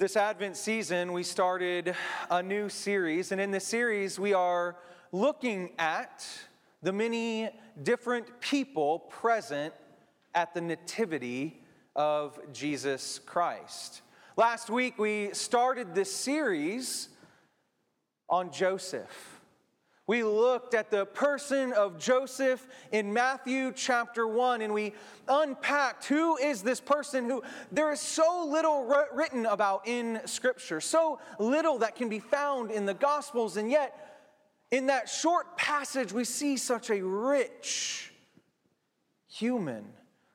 This Advent season, we started a new series, and in this series, we are looking at the many different people present at the Nativity of Jesus Christ. Last week, we started this series on Joseph. We looked at the person of Joseph in Matthew chapter 1 and we unpacked who is this person who there is so little written about in Scripture, so little that can be found in the Gospels, and yet in that short passage we see such a rich human,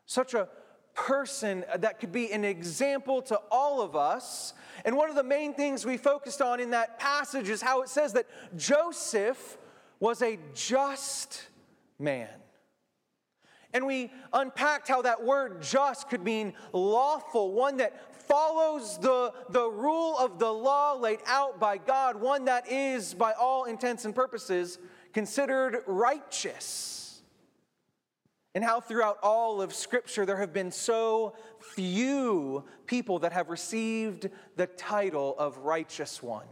such a person that could be an example to all of us. And one of the main things we focused on in that passage is how it says that Joseph was a just man. And we unpacked how that word just could mean lawful, one that follows the, the rule of the law laid out by God, one that is, by all intents and purposes, considered righteous. And how throughout all of Scripture there have been so few people that have received the title of righteous one.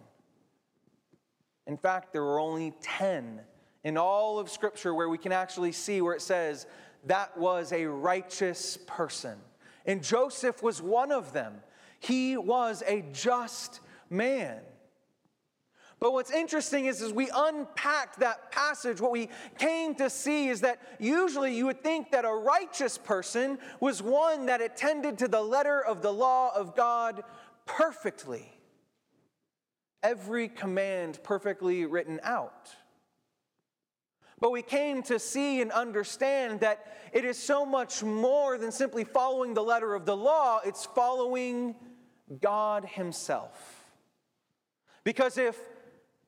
In fact, there were only 10 in all of Scripture where we can actually see where it says that was a righteous person. And Joseph was one of them. He was a just man. But what's interesting is, as we unpacked that passage, what we came to see is that usually you would think that a righteous person was one that attended to the letter of the law of God perfectly every command perfectly written out. But we came to see and understand that it is so much more than simply following the letter of the law, it's following God Himself. Because if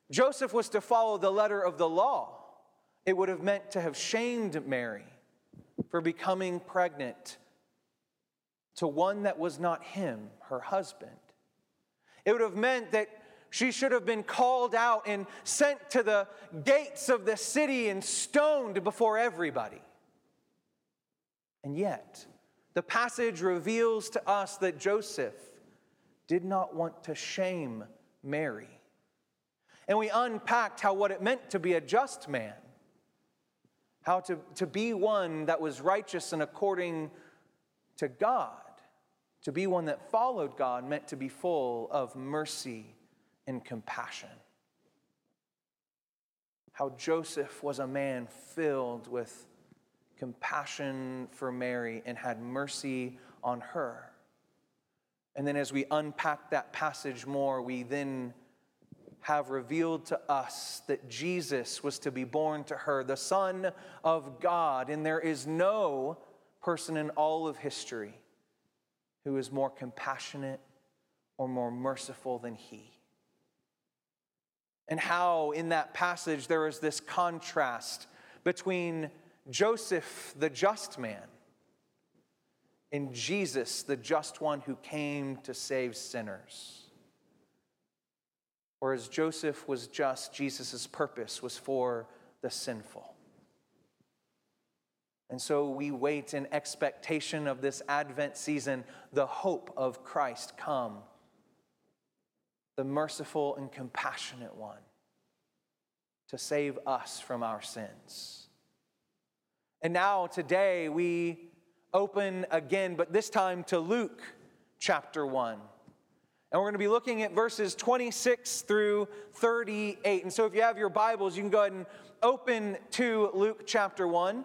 Joseph was to follow the letter of the law, it would have meant to have shamed Mary for becoming pregnant to one that was not him, her husband. It would have meant that she should have been called out and sent to the gates of the city and stoned before everybody. And yet, the passage reveals to us that Joseph did not want to shame Mary. And we unpacked how what it meant to be a just man, how to, to be one that was righteous and according to God, to be one that followed God meant to be full of mercy and compassion. How Joseph was a man filled with compassion for Mary and had mercy on her. And then, as we unpack that passage more, we then have revealed to us that Jesus was to be born to her, the Son of God. And there is no person in all of history who is more compassionate or more merciful than he and how in that passage there is this contrast between Joseph, the just man, and Jesus, the just one who came to save sinners. Whereas Joseph was just, Jesus' purpose was for the sinful. And so we wait in expectation of this Advent season, the hope of Christ come the merciful and compassionate one, to save us from our sins. And now, today, we open again, but this time to Luke chapter 1. And we're going to be looking at verses 26 through 38. And so, if you have your Bibles, you can go ahead and open to Luke chapter 1.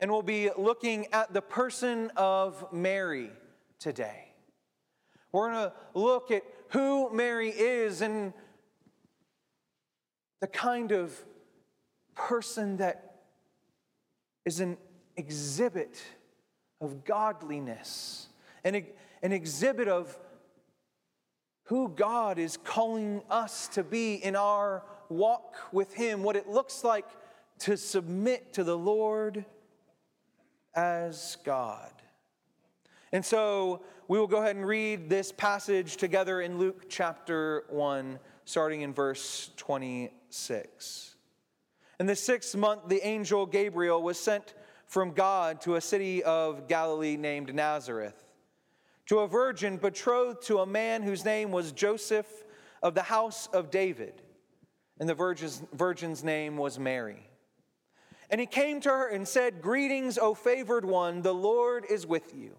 And we'll be looking at the person of Mary today. We're going to look at who Mary is and the kind of person that is an exhibit of godliness, an, an exhibit of who God is calling us to be in our walk with Him, what it looks like to submit to the Lord as God. And so we will go ahead and read this passage together in Luke chapter 1, starting in verse 26. In the sixth month, the angel Gabriel was sent from God to a city of Galilee named Nazareth to a virgin betrothed to a man whose name was Joseph of the house of David, and the virgin's, virgin's name was Mary. And he came to her and said, Greetings, O favored one, the Lord is with you.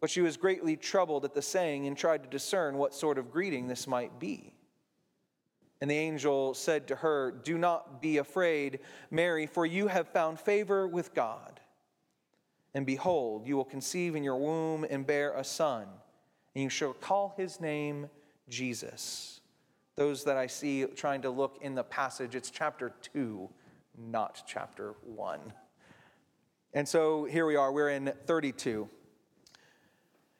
But she was greatly troubled at the saying and tried to discern what sort of greeting this might be. And the angel said to her, Do not be afraid, Mary, for you have found favor with God. And behold, you will conceive in your womb and bear a son, and you shall call his name Jesus. Those that I see trying to look in the passage, it's chapter 2, not chapter 1. And so here we are, we're in 32.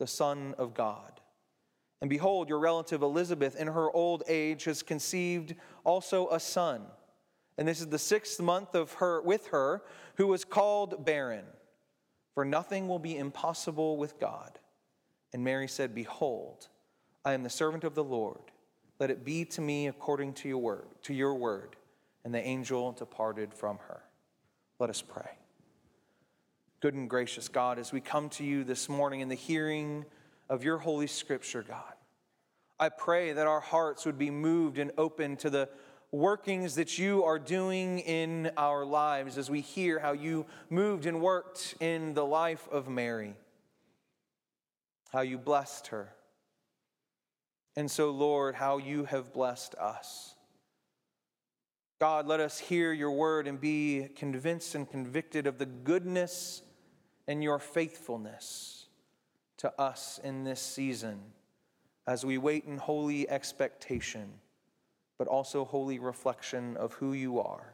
the Son of God. And behold, your relative Elizabeth, in her old age, has conceived also a son. And this is the sixth month of her with her, who was called barren for nothing will be impossible with God. And Mary said, Behold, I am the servant of the Lord. Let it be to me according to your word, to your word. And the angel departed from her. Let us pray. Good and gracious God, as we come to you this morning in the hearing of your holy scripture, God, I pray that our hearts would be moved and open to the workings that you are doing in our lives as we hear how you moved and worked in the life of Mary, how you blessed her. And so, Lord, how you have blessed us. God, let us hear your word and be convinced and convicted of the goodness and your faithfulness to us in this season as we wait in holy expectation but also holy reflection of who you are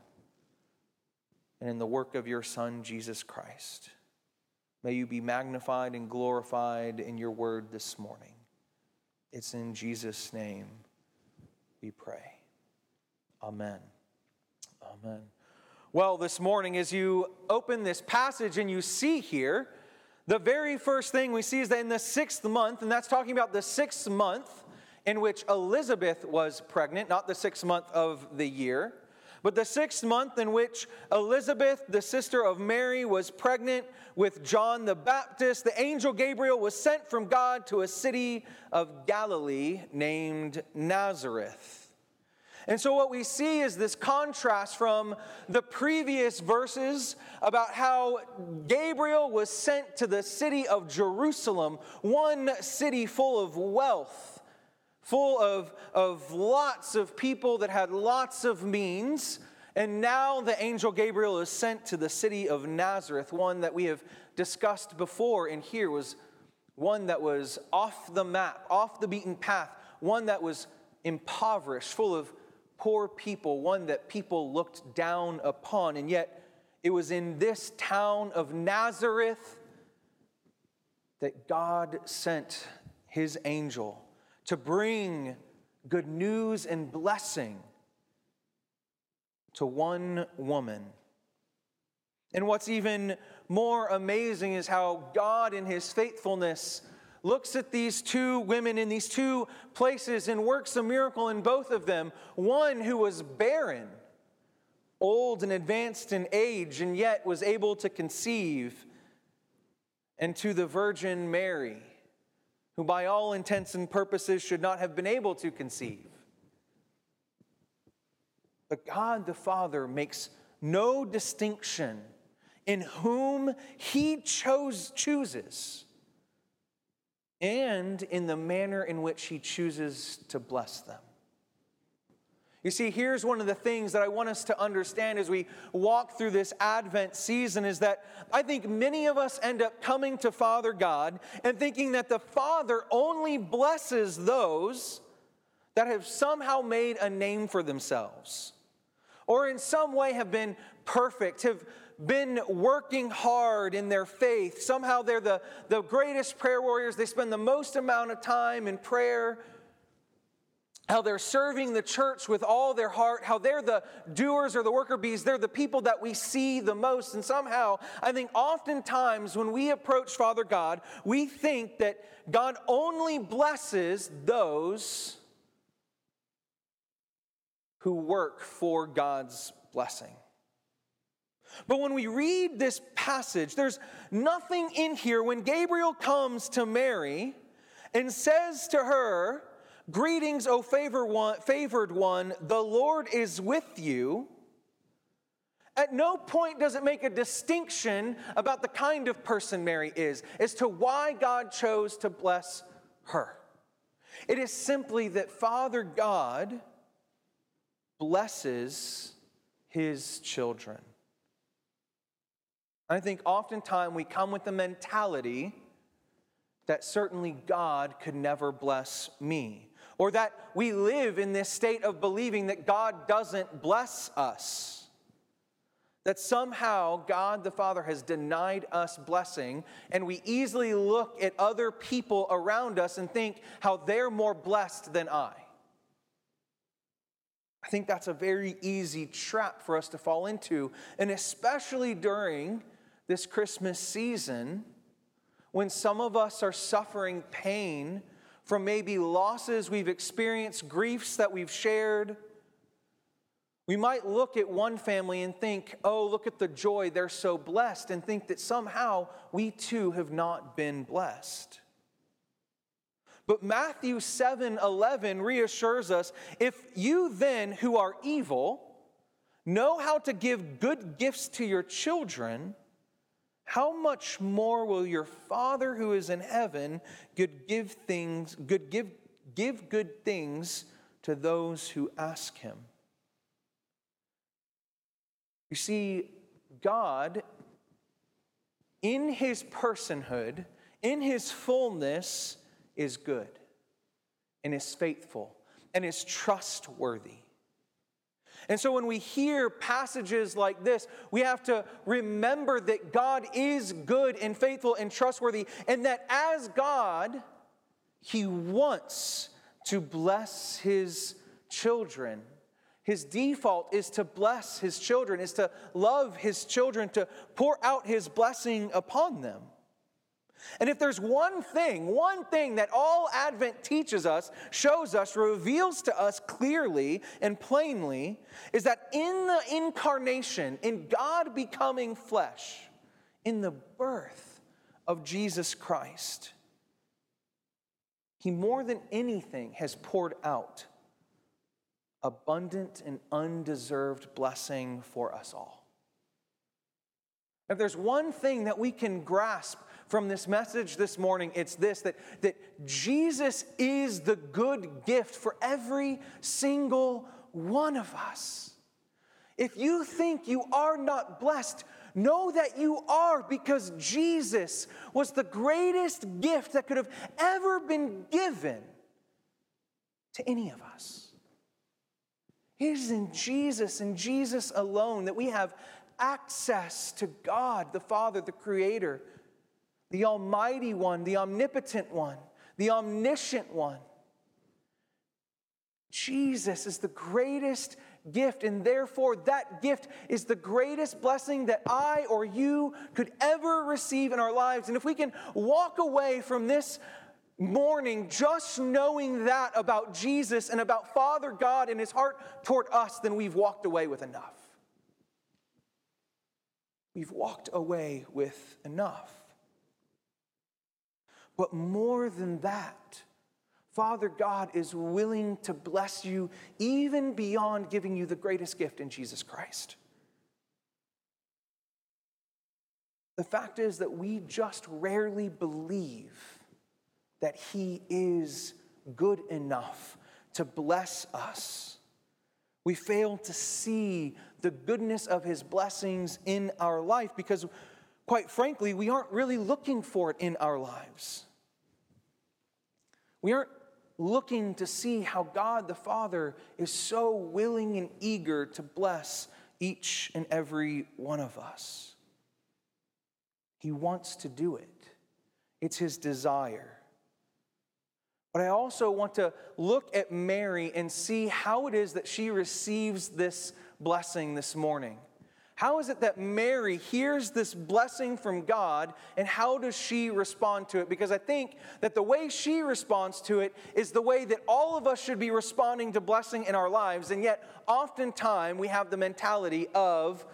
and in the work of your Son, Jesus Christ. May you be magnified and glorified in your word this morning. It's in Jesus' name we pray. Amen. Amen. Well, this morning, as you open this passage and you see here, the very first thing we see is that in the sixth month, and that's talking about the sixth month, in which Elizabeth was pregnant, not the sixth month of the year, but the sixth month in which Elizabeth, the sister of Mary, was pregnant with John the Baptist, the angel Gabriel was sent from God to a city of Galilee named Nazareth. And so, what we see is this contrast from the previous verses about how Gabriel was sent to the city of Jerusalem, one city full of wealth full of, of lots of people that had lots of means. And now the angel Gabriel is sent to the city of Nazareth, one that we have discussed before, and here was one that was off the map, off the beaten path, one that was impoverished, full of poor people, one that people looked down upon. And yet, it was in this town of Nazareth that God sent his angel to bring good news and blessing to one woman. And what's even more amazing is how God, in his faithfulness, looks at these two women in these two places and works a miracle in both of them. One who was barren, old and advanced in age, and yet was able to conceive, and to the Virgin Mary who by all intents and purposes should not have been able to conceive. But God the Father makes no distinction in whom he chose, chooses and in the manner in which he chooses to bless them. You see, here's one of the things that I want us to understand as we walk through this Advent season is that I think many of us end up coming to Father God and thinking that the Father only blesses those that have somehow made a name for themselves or in some way have been perfect, have been working hard in their faith. Somehow they're the, the greatest prayer warriors. They spend the most amount of time in prayer. How they're serving the church with all their heart, how they're the doers or the worker bees, they're the people that we see the most. And somehow, I think oftentimes when we approach Father God, we think that God only blesses those who work for God's blessing. But when we read this passage, there's nothing in here when Gabriel comes to Mary and says to her, Greetings, O favored one, the Lord is with you. At no point does it make a distinction about the kind of person Mary is as to why God chose to bless her. It is simply that Father God blesses his children. I think oftentimes we come with the mentality that certainly God could never bless me, or that we live in this state of believing that God doesn't bless us. That somehow God the Father has denied us blessing, and we easily look at other people around us and think how they're more blessed than I. I think that's a very easy trap for us to fall into, and especially during this Christmas season when some of us are suffering pain from maybe losses we've experienced, griefs that we've shared. We might look at one family and think, oh, look at the joy, they're so blessed, and think that somehow we too have not been blessed. But Matthew 7 11 reassures us if you then, who are evil, know how to give good gifts to your children, how much more will your Father who is in heaven good give things, good give, give good things to those who ask him? You see, God, in his personhood, in his fullness, is good and is faithful and is trustworthy. And so when we hear passages like this, we have to remember that God is good and faithful and trustworthy, and that as God, He wants to bless His children. His default is to bless His children, is to love His children, to pour out His blessing upon them. And if there's one thing, one thing that all Advent teaches us, shows us, reveals to us clearly and plainly, is that in the incarnation, in God becoming flesh, in the birth of Jesus Christ, He more than anything has poured out abundant and undeserved blessing for us all. If there's one thing that we can grasp from this message this morning, it's this that, that Jesus is the good gift for every single one of us. If you think you are not blessed, know that you are because Jesus was the greatest gift that could have ever been given to any of us. It is in Jesus and Jesus alone that we have access to God, the Father, the Creator the Almighty One, the Omnipotent One, the Omniscient One. Jesus is the greatest gift, and therefore that gift is the greatest blessing that I or you could ever receive in our lives. And if we can walk away from this morning just knowing that about Jesus and about Father God and His heart toward us, then we've walked away with enough. We've walked away with enough. But more than that, Father God is willing to bless you even beyond giving you the greatest gift in Jesus Christ. The fact is that we just rarely believe that He is good enough to bless us. We fail to see the goodness of His blessings in our life because, quite frankly, we aren't really looking for it in our lives. We aren't looking to see how God the Father is so willing and eager to bless each and every one of us. He wants to do it, it's His desire. But I also want to look at Mary and see how it is that she receives this blessing this morning. How is it that Mary hears this blessing from God and how does she respond to it? Because I think that the way she responds to it is the way that all of us should be responding to blessing in our lives. And yet, oftentimes, we have the mentality of,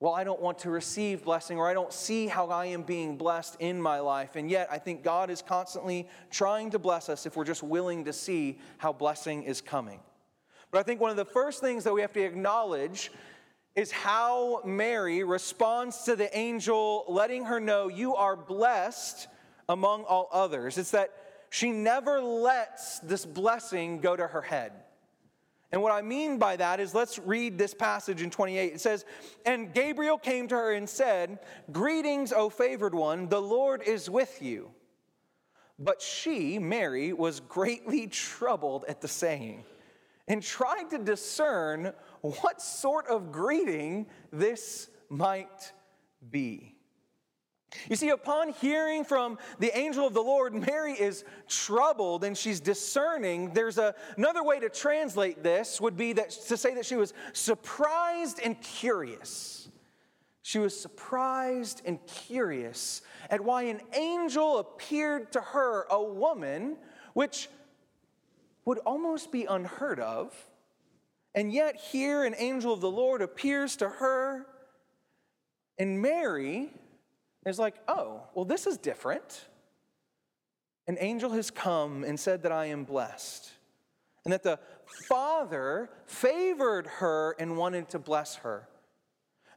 well, I don't want to receive blessing or I don't see how I am being blessed in my life. And yet, I think God is constantly trying to bless us if we're just willing to see how blessing is coming. But I think one of the first things that we have to acknowledge is how Mary responds to the angel letting her know, You are blessed among all others. It's that she never lets this blessing go to her head. And what I mean by that is let's read this passage in 28. It says, And Gabriel came to her and said, Greetings, O favored one, the Lord is with you. But she, Mary, was greatly troubled at the saying and tried to discern what sort of greeting this might be. You see, upon hearing from the angel of the Lord, Mary is troubled and she's discerning. There's a, another way to translate this would be that to say that she was surprised and curious. She was surprised and curious at why an angel appeared to her, a woman, which would almost be unheard of. And yet, here an angel of the Lord appears to her, and Mary is like, oh, well, this is different. An angel has come and said that I am blessed, and that the Father favored her and wanted to bless her.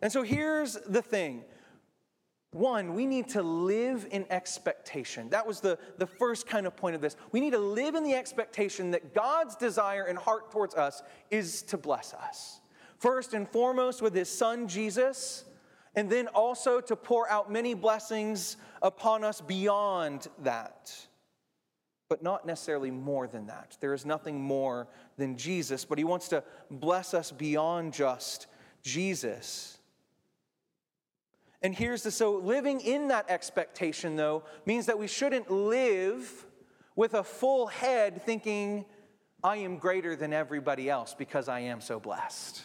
And so here's the thing one, we need to live in expectation. That was the, the first kind of point of this. We need to live in the expectation that God's desire and heart towards us is to bless us. First and foremost, with his son Jesus, and then also to pour out many blessings upon us beyond that. But not necessarily more than that. There is nothing more than Jesus, but he wants to bless us beyond just Jesus. And here's the so living in that expectation, though, means that we shouldn't live with a full head thinking, I am greater than everybody else because I am so blessed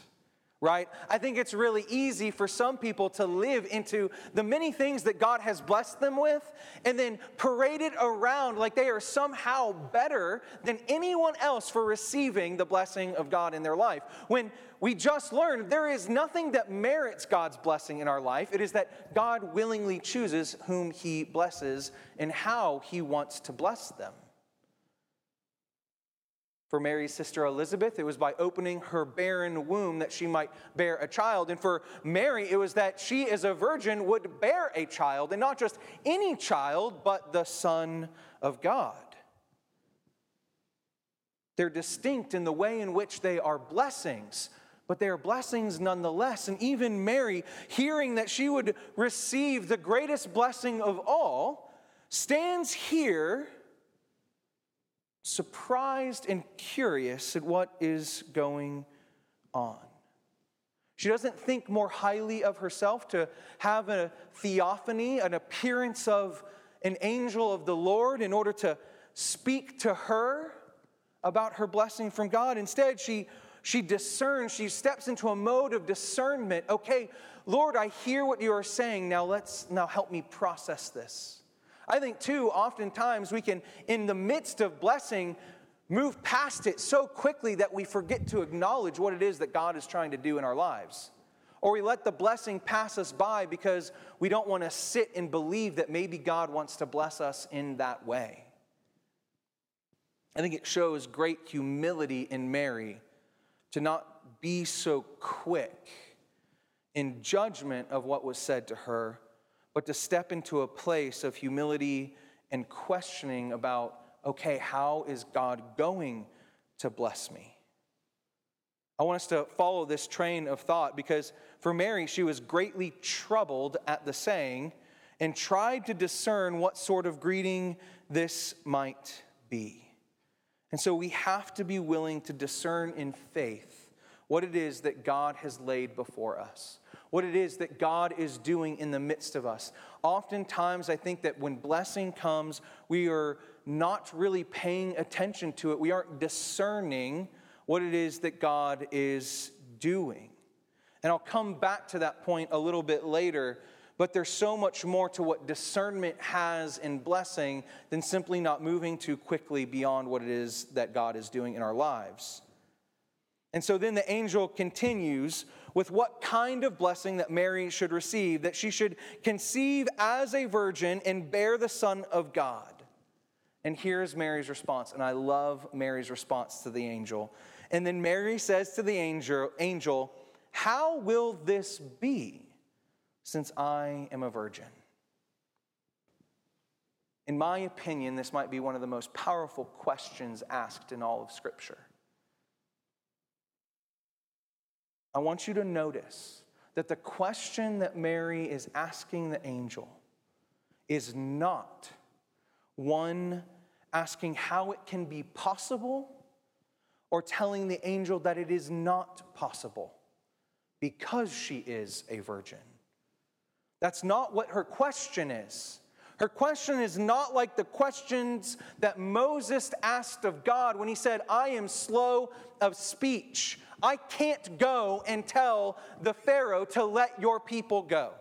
right? I think it's really easy for some people to live into the many things that God has blessed them with and then parade it around like they are somehow better than anyone else for receiving the blessing of God in their life. When we just learned there is nothing that merits God's blessing in our life, it is that God willingly chooses whom He blesses and how He wants to bless them. For Mary's sister Elizabeth, it was by opening her barren womb that she might bear a child. And for Mary, it was that she, as a virgin, would bear a child, and not just any child, but the Son of God. They're distinct in the way in which they are blessings, but they are blessings nonetheless. And even Mary, hearing that she would receive the greatest blessing of all, stands here surprised and curious at what is going on. She doesn't think more highly of herself to have a theophany, an appearance of an angel of the Lord in order to speak to her about her blessing from God. Instead, she, she discerns, she steps into a mode of discernment. Okay, Lord, I hear what you are saying. Now let's now help me process this. I think, too, oftentimes we can, in the midst of blessing, move past it so quickly that we forget to acknowledge what it is that God is trying to do in our lives. Or we let the blessing pass us by because we don't want to sit and believe that maybe God wants to bless us in that way. I think it shows great humility in Mary to not be so quick in judgment of what was said to her but to step into a place of humility and questioning about, okay, how is God going to bless me? I want us to follow this train of thought because for Mary, she was greatly troubled at the saying and tried to discern what sort of greeting this might be. And so we have to be willing to discern in faith what it is that God has laid before us, what it is that God is doing in the midst of us. Oftentimes, I think that when blessing comes, we are not really paying attention to it. We aren't discerning what it is that God is doing. And I'll come back to that point a little bit later, but there's so much more to what discernment has in blessing than simply not moving too quickly beyond what it is that God is doing in our lives. And so then the angel continues with what kind of blessing that Mary should receive, that she should conceive as a virgin and bear the Son of God. And here's Mary's response, and I love Mary's response to the angel. And then Mary says to the angel, angel How will this be since I am a virgin? In my opinion, this might be one of the most powerful questions asked in all of Scripture. I want you to notice that the question that Mary is asking the angel is not one asking how it can be possible or telling the angel that it is not possible because she is a virgin. That's not what her question is. Her question is not like the questions that Moses asked of God when he said, I am slow of speech. I can't go and tell the Pharaoh to let your people go.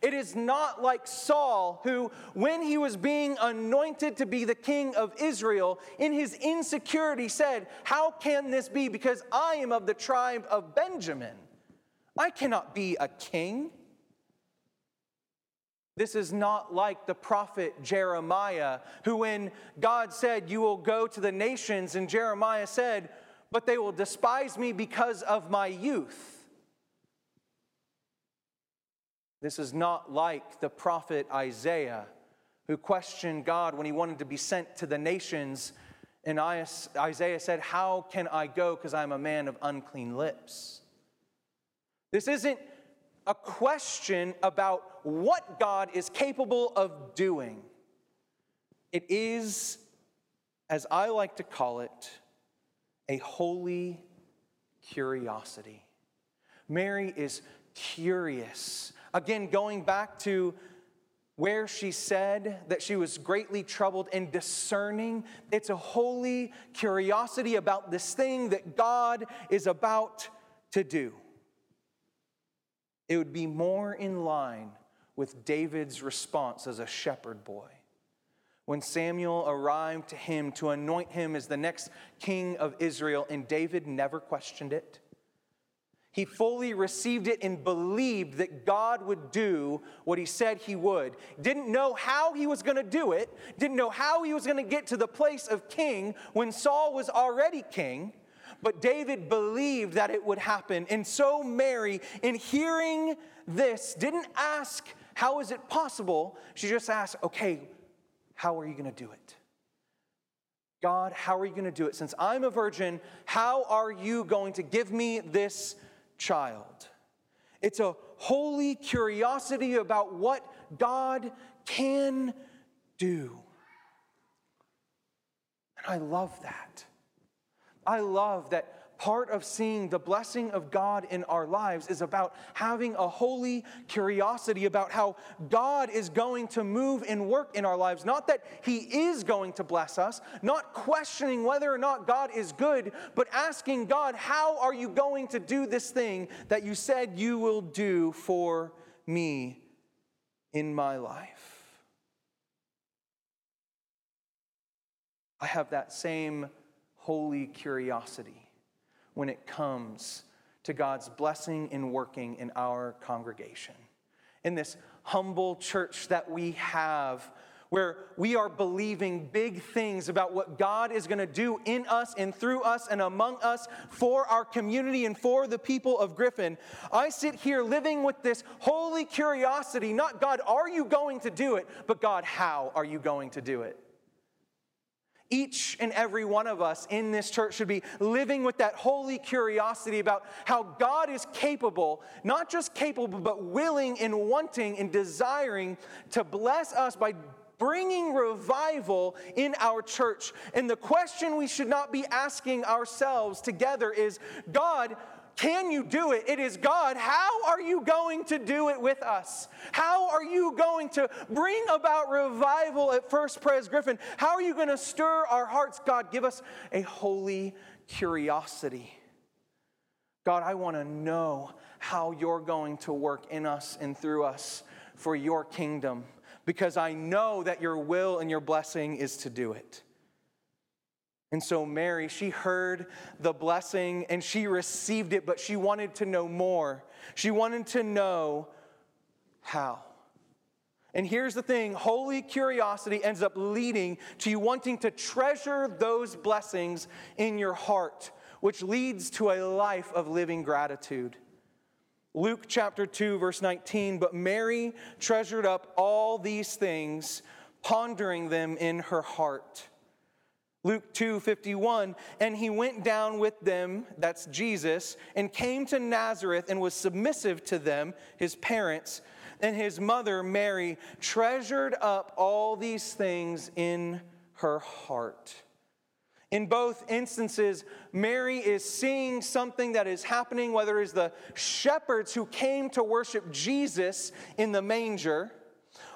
It is not like Saul, who, when he was being anointed to be the king of Israel, in his insecurity said, How can this be? Because I am of the tribe of Benjamin. I cannot be a king. This is not like the prophet Jeremiah, who, when God said, You will go to the nations, and Jeremiah said, But they will despise me because of my youth. This is not like the prophet Isaiah, who questioned God when he wanted to be sent to the nations. And Isaiah said, How can I go? Because I'm a man of unclean lips. This isn't a question about what God is capable of doing. It is, as I like to call it, a holy curiosity. Mary is curious Again, going back to where she said that she was greatly troubled and discerning, it's a holy curiosity about this thing that God is about to do. It would be more in line with David's response as a shepherd boy. When Samuel arrived to him to anoint him as the next king of Israel, and David never questioned it. He fully received it and believed that God would do what he said he would. Didn't know how he was going to do it, didn't know how he was going to get to the place of king when Saul was already king, but David believed that it would happen. And so Mary, in hearing this, didn't ask, How is it possible? She just asked, Okay, how are you going to do it? God, how are you going to do it? Since I'm a virgin, how are you going to give me this child. It's a holy curiosity about what God can do. And I love that. I love that part of seeing the blessing of God in our lives is about having a holy curiosity about how God is going to move and work in our lives. Not that He is going to bless us, not questioning whether or not God is good, but asking God, How are you going to do this thing that you said you will do for me in my life? I have that same holy curiosity when it comes to God's blessing and working in our congregation. In this humble church that we have, where we are believing big things about what God is going to do in us and through us and among us for our community and for the people of Griffin. I sit here living with this holy curiosity not God, are you going to do it, but God, how are you going to do it? Each and every one of us in this church should be living with that holy curiosity about how God is capable, not just capable, but willing and wanting and desiring to bless us by bringing revival in our church. And the question we should not be asking ourselves together is God, can you do it? It is God. How are you going to do it with us? How are you going to bring about revival at First Pres Griffin? How are you going to stir our hearts? God, give us a holy curiosity. God, I want to know how you're going to work in us and through us for your kingdom because I know that your will and your blessing is to do it. And so, Mary, she heard the blessing and she received it, but she wanted to know more. She wanted to know how. And here's the thing holy curiosity ends up leading to you wanting to treasure those blessings in your heart, which leads to a life of living gratitude. Luke chapter 2, verse 19, but Mary treasured up all these things, pondering them in her heart. Luke 2 51, and he went down with them, that's Jesus, and came to Nazareth and was submissive to them, his parents, and his mother, Mary, treasured up all these things in her heart. In both instances, Mary is seeing something that is happening, whether it's the shepherds who came to worship Jesus in the manger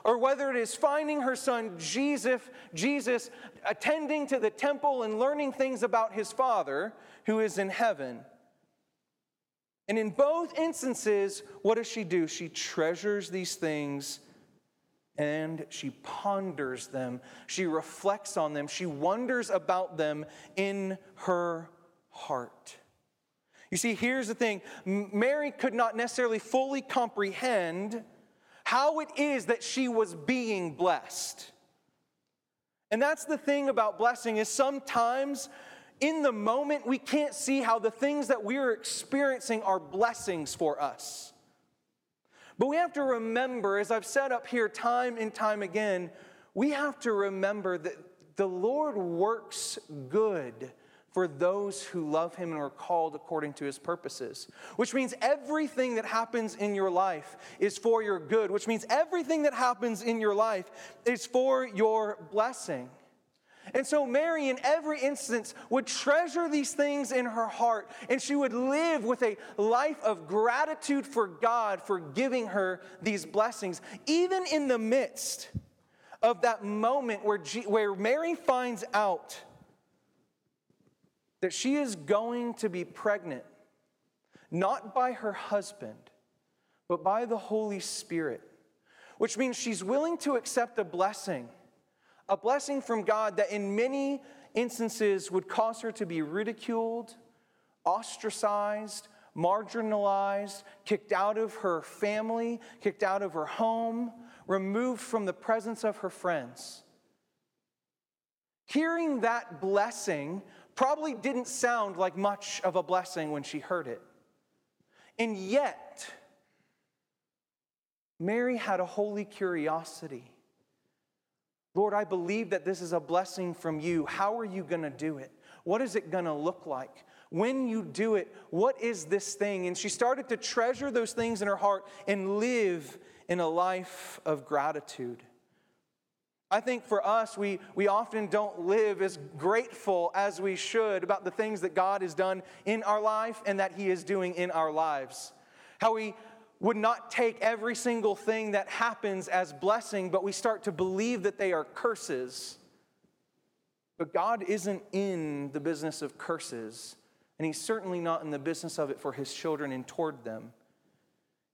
or whether it is finding her son Jesus, Jesus attending to the temple and learning things about his father who is in heaven. And in both instances, what does she do? She treasures these things and she ponders them. She reflects on them. She wonders about them in her heart. You see, here's the thing Mary could not necessarily fully comprehend how it is that she was being blessed. And that's the thing about blessing is sometimes in the moment we can't see how the things that we're experiencing are blessings for us. But we have to remember, as I've said up here time and time again, we have to remember that the Lord works good for those who love him and are called according to his purposes. Which means everything that happens in your life is for your good, which means everything that happens in your life is for your blessing. And so Mary, in every instance, would treasure these things in her heart, and she would live with a life of gratitude for God for giving her these blessings, even in the midst of that moment where, G- where Mary finds out that she is going to be pregnant, not by her husband, but by the Holy Spirit, which means she's willing to accept a blessing, a blessing from God that in many instances would cause her to be ridiculed, ostracized, marginalized, kicked out of her family, kicked out of her home, removed from the presence of her friends. Hearing that blessing probably didn't sound like much of a blessing when she heard it. And yet, Mary had a holy curiosity. Lord, I believe that this is a blessing from you. How are you going to do it? What is it going to look like? When you do it, what is this thing? And she started to treasure those things in her heart and live in a life of gratitude. I think for us, we, we often don't live as grateful as we should about the things that God has done in our life and that He is doing in our lives. How we would not take every single thing that happens as blessing, but we start to believe that they are curses. But God isn't in the business of curses, and He's certainly not in the business of it for His children and toward them.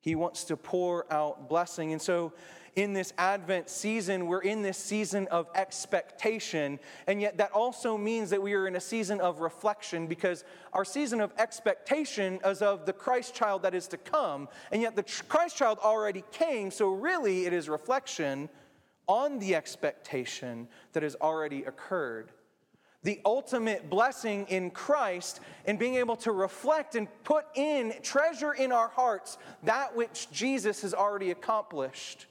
He wants to pour out blessing. And so, in this Advent season, we're in this season of expectation. And yet, that also means that we are in a season of reflection because our season of expectation is of the Christ child that is to come. And yet, the Christ child already came. So, really, it is reflection on the expectation that has already occurred the ultimate blessing in Christ and being able to reflect and put in, treasure in our hearts that which Jesus has already accomplished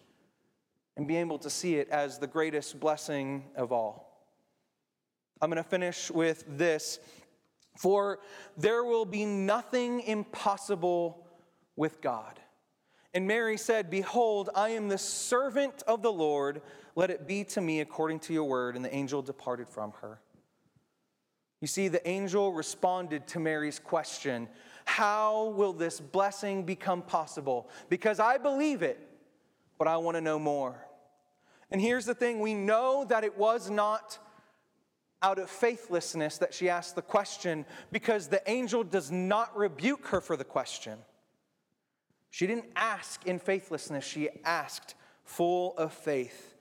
and be able to see it as the greatest blessing of all. I'm going to finish with this. For there will be nothing impossible with God. And Mary said, Behold, I am the servant of the Lord. Let it be to me according to your word. And the angel departed from her. You see, the angel responded to Mary's question How will this blessing become possible? Because I believe it, but I want to know more. And here's the thing we know that it was not out of faithlessness that she asked the question because the angel does not rebuke her for the question. She didn't ask in faithlessness, she asked full of faith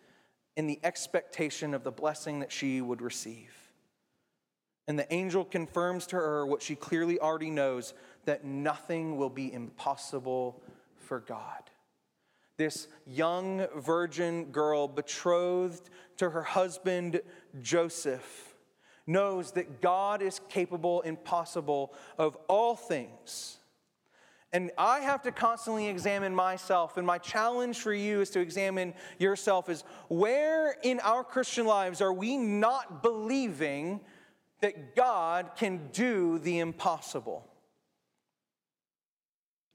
in the expectation of the blessing that she would receive. And the angel confirms to her what she clearly already knows that nothing will be impossible for God. This young virgin girl, betrothed to her husband Joseph, knows that God is capable and possible of all things and I have to constantly examine myself. And my challenge for you is to examine yourself is where in our Christian lives are we not believing that God can do the impossible?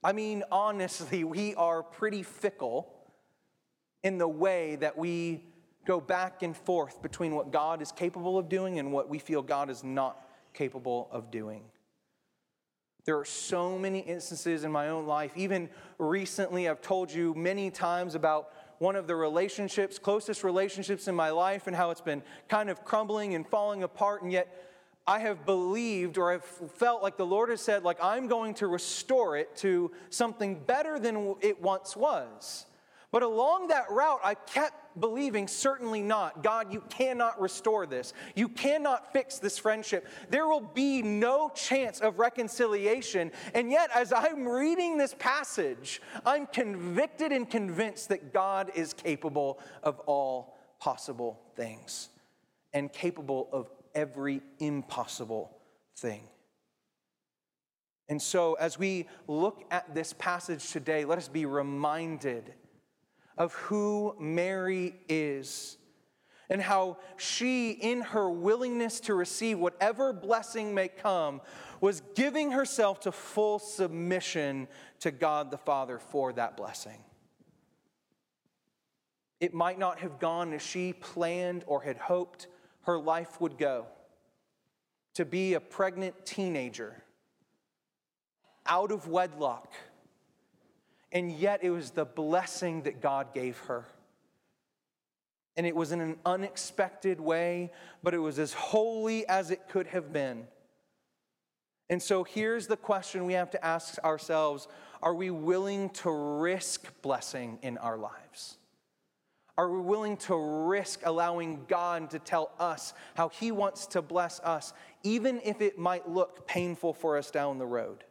I mean, honestly, we are pretty fickle in the way that we go back and forth between what God is capable of doing and what we feel God is not capable of doing. There are so many instances in my own life. Even recently, I've told you many times about one of the relationships, closest relationships in my life, and how it's been kind of crumbling and falling apart. And yet, I have believed or I've felt like the Lord has said, like, I'm going to restore it to something better than it once was. But along that route, I kept believing, certainly not. God, you cannot restore this. You cannot fix this friendship. There will be no chance of reconciliation. And yet, as I'm reading this passage, I'm convicted and convinced that God is capable of all possible things and capable of every impossible thing. And so, as we look at this passage today, let us be reminded of who Mary is and how she, in her willingness to receive whatever blessing may come, was giving herself to full submission to God the Father for that blessing. It might not have gone as she planned or had hoped her life would go. To be a pregnant teenager, out of wedlock and yet it was the blessing that God gave her. And it was in an unexpected way, but it was as holy as it could have been. And so here's the question we have to ask ourselves Are we willing to risk blessing in our lives? Are we willing to risk allowing God to tell us how He wants to bless us, even if it might look painful for us down the road?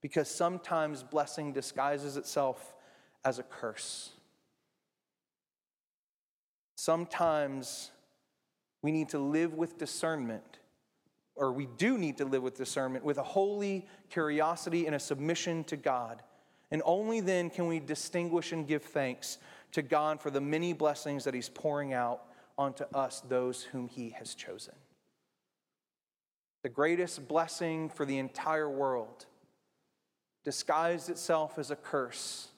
because sometimes blessing disguises itself as a curse. Sometimes we need to live with discernment, or we do need to live with discernment, with a holy curiosity and a submission to God. And only then can we distinguish and give thanks to God for the many blessings that He's pouring out onto us, those whom He has chosen. The greatest blessing for the entire world disguised itself as a curse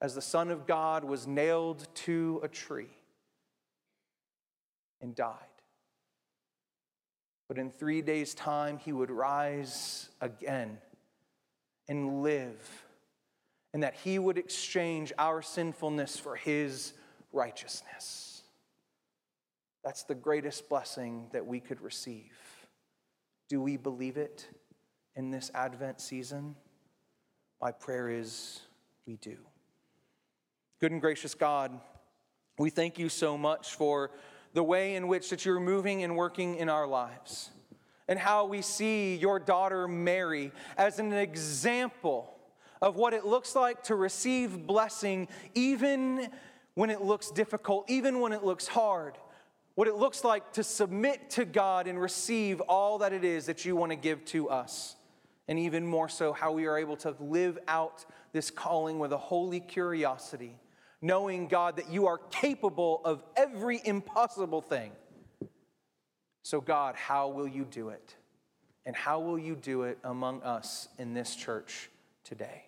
as the Son of God was nailed to a tree and died. But in three days' time, he would rise again and live, and that he would exchange our sinfulness for his righteousness. That's the greatest blessing that we could receive. Do we believe it in this Advent season? My prayer is we do. Good and gracious God, we thank you so much for the way in which that you're moving and working in our lives and how we see your daughter Mary as an example of what it looks like to receive blessing even when it looks difficult, even when it looks hard. What it looks like to submit to God and receive all that it is that you want to give to us and even more so, how we are able to live out this calling with a holy curiosity, knowing, God, that you are capable of every impossible thing. So, God, how will you do it? And how will you do it among us in this church today?